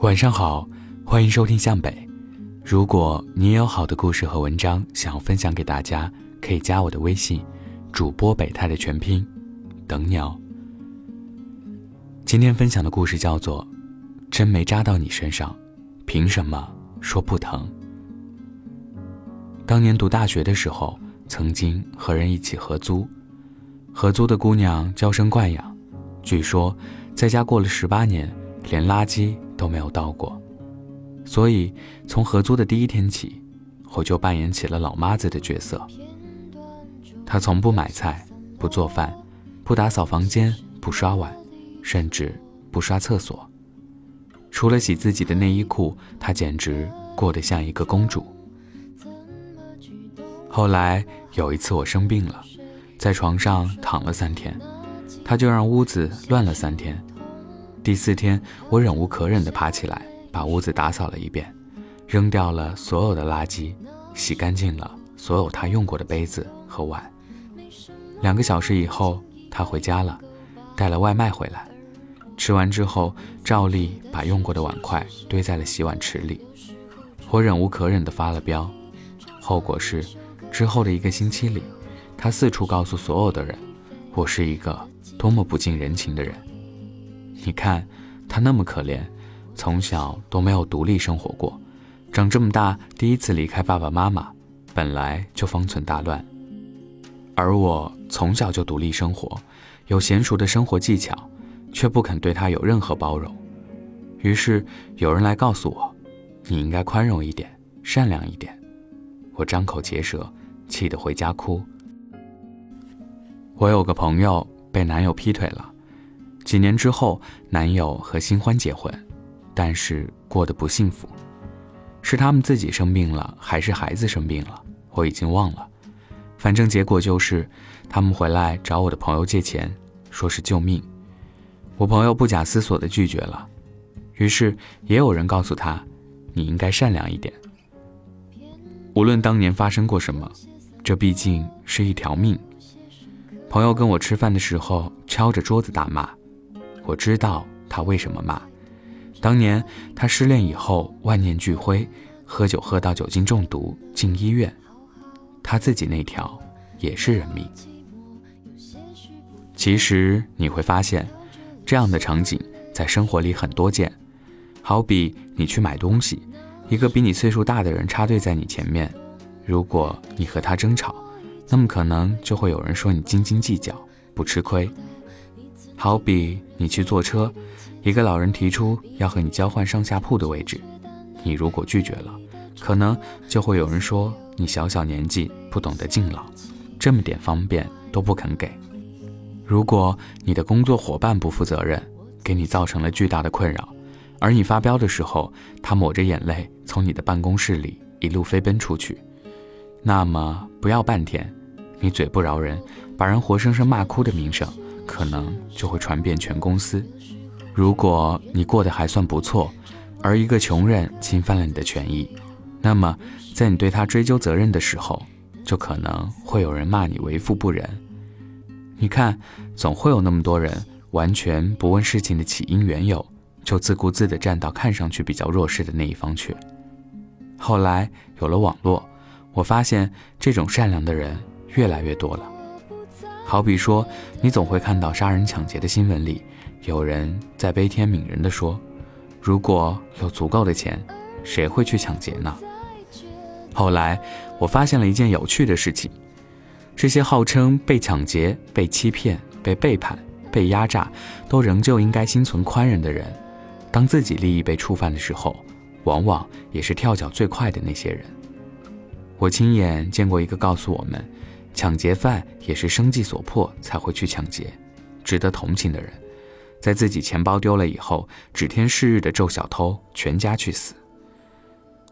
晚上好，欢迎收听向北。如果你也有好的故事和文章想要分享给大家，可以加我的微信，主播北泰的全拼，等你哦。今天分享的故事叫做《针没扎到你身上，凭什么说不疼》。当年读大学的时候，曾经和人一起合租，合租的姑娘娇生惯养，据说在家过了十八年，连垃圾。都没有到过，所以从合租的第一天起，我就扮演起了老妈子的角色。她从不买菜，不做饭，不打扫房间，不刷碗，甚至不刷厕所。除了洗自己的内衣裤，她简直过得像一个公主。后来有一次我生病了，在床上躺了三天，她就让屋子乱了三天。第四天，我忍无可忍地爬起来，把屋子打扫了一遍，扔掉了所有的垃圾，洗干净了所有他用过的杯子和碗。两个小时以后，他回家了，带了外卖回来。吃完之后，照例把用过的碗筷堆在了洗碗池里。我忍无可忍地发了飙，后果是，之后的一个星期里，他四处告诉所有的人，我是一个多么不近人情的人。你看，他那么可怜，从小都没有独立生活过，长这么大第一次离开爸爸妈妈，本来就方寸大乱。而我从小就独立生活，有娴熟的生活技巧，却不肯对他有任何包容。于是有人来告诉我，你应该宽容一点，善良一点。我张口结舌，气得回家哭。我有个朋友被男友劈腿了。几年之后，男友和新欢结婚，但是过得不幸福。是他们自己生病了，还是孩子生病了？我已经忘了。反正结果就是，他们回来找我的朋友借钱，说是救命。我朋友不假思索地拒绝了。于是也有人告诉他：“你应该善良一点。无论当年发生过什么，这毕竟是一条命。”朋友跟我吃饭的时候，敲着桌子大骂。我知道他为什么骂。当年他失恋以后，万念俱灰，喝酒喝到酒精中毒进医院。他自己那条也是人命。其实你会发现，这样的场景在生活里很多见。好比你去买东西，一个比你岁数大的人插队在你前面，如果你和他争吵，那么可能就会有人说你斤斤计较，不吃亏。好比你去坐车，一个老人提出要和你交换上下铺的位置，你如果拒绝了，可能就会有人说你小小年纪不懂得敬老，这么点方便都不肯给。如果你的工作伙伴不负责任，给你造成了巨大的困扰，而你发飙的时候，他抹着眼泪从你的办公室里一路飞奔出去，那么不要半天，你嘴不饶人，把人活生生骂哭的名声。可能就会传遍全公司。如果你过得还算不错，而一个穷人侵犯了你的权益，那么在你对他追究责任的时候，就可能会有人骂你为富不仁。你看，总会有那么多人完全不问事情的起因缘由，就自顾自地站到看上去比较弱势的那一方去。后来有了网络，我发现这种善良的人越来越多了。好比说，你总会看到杀人抢劫的新闻里，有人在悲天悯人的说：“如果有足够的钱，谁会去抢劫呢？”后来，我发现了一件有趣的事情：这些号称被抢劫、被欺骗、被背叛、被压榨，都仍旧应该心存宽仁的人，当自己利益被触犯的时候，往往也是跳脚最快的那些人。我亲眼见过一个告诉我们。抢劫犯也是生计所迫才会去抢劫，值得同情的人，在自己钱包丢了以后，指天誓日的咒小偷全家去死。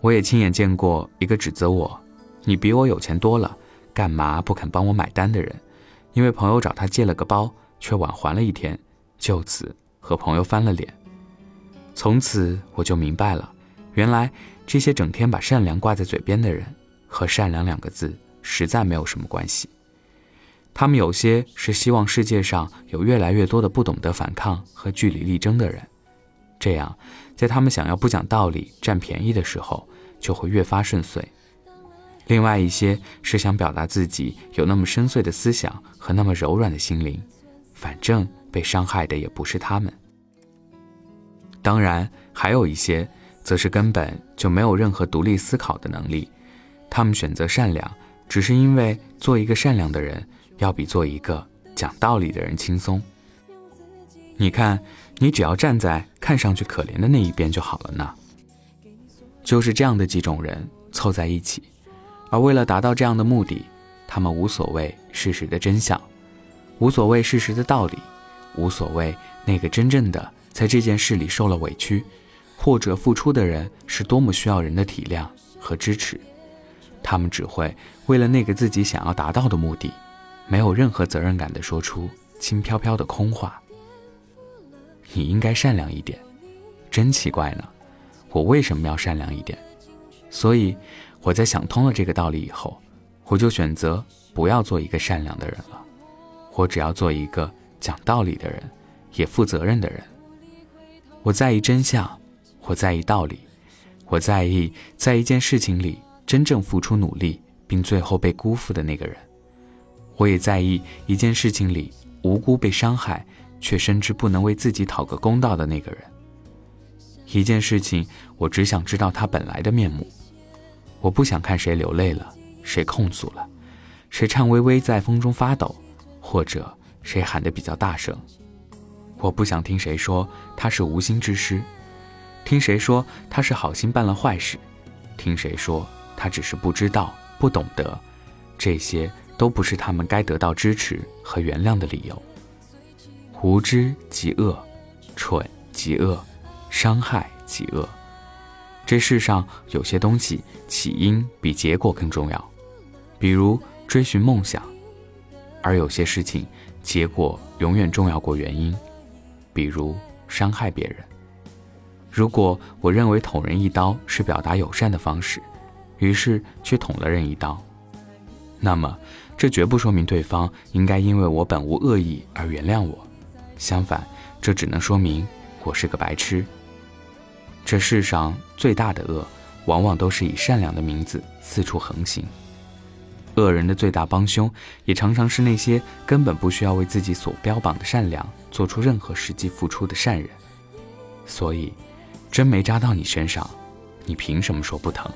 我也亲眼见过一个指责我：“你比我有钱多了，干嘛不肯帮我买单？”的人，因为朋友找他借了个包，却晚还了一天，就此和朋友翻了脸。从此我就明白了，原来这些整天把善良挂在嘴边的人，和善良两个字。实在没有什么关系。他们有些是希望世界上有越来越多的不懂得反抗和据理力争的人，这样，在他们想要不讲道理、占便宜的时候，就会越发顺遂。另外一些是想表达自己有那么深邃的思想和那么柔软的心灵，反正被伤害的也不是他们。当然，还有一些，则是根本就没有任何独立思考的能力，他们选择善良，只是因为做一个善良的人，要比做一个讲道理的人轻松。你看，你只要站在看上去可怜的那一边就好了呢。就是这样的几种人凑在一起，而为了达到这样的目的，他们无所谓事实的真相，无所谓事实的道理，无所谓那个真正的在这件事里受了委屈或者付出的人是多么需要人的体谅和支持。他们只会为了那个自己想要达到的目的，没有任何责任感的说出轻飘飘的空话。你应该善良一点，真奇怪呢。我为什么要善良一点？所以我在想通了这个道理以后，我就选择不要做一个善良的人了。我只要做一个讲道理的人，也负责任的人。我在意真相，我在意道理，我在意在一件事情里真正付出努力并最后被辜负的那个人。我也在意一件事情里无辜被伤害。却深知不能为自己讨个公道的那个人。一件事情，我只想知道他本来的面目。我不想看谁流泪了，谁控诉了，谁颤巍巍在风中发抖，或者谁喊得比较大声。我不想听谁说他是无心之失，听谁说他是好心办了坏事，听谁说他只是不知道、不懂得。这些都不是他们该得到支持和原谅的理由。无知即恶，蠢即恶，伤害即恶。这世上有些东西起因比结果更重要，比如追寻梦想；而有些事情结果永远重要过原因，比如伤害别人。如果我认为捅人一刀是表达友善的方式，于是去捅了人一刀，那么这绝不说明对方应该因为我本无恶意而原谅我。相反，这只能说明我是个白痴。这世上最大的恶，往往都是以善良的名字四处横行。恶人的最大帮凶，也常常是那些根本不需要为自己所标榜的善良做出任何实际付出的善人。所以，针没扎到你身上，你凭什么说不疼？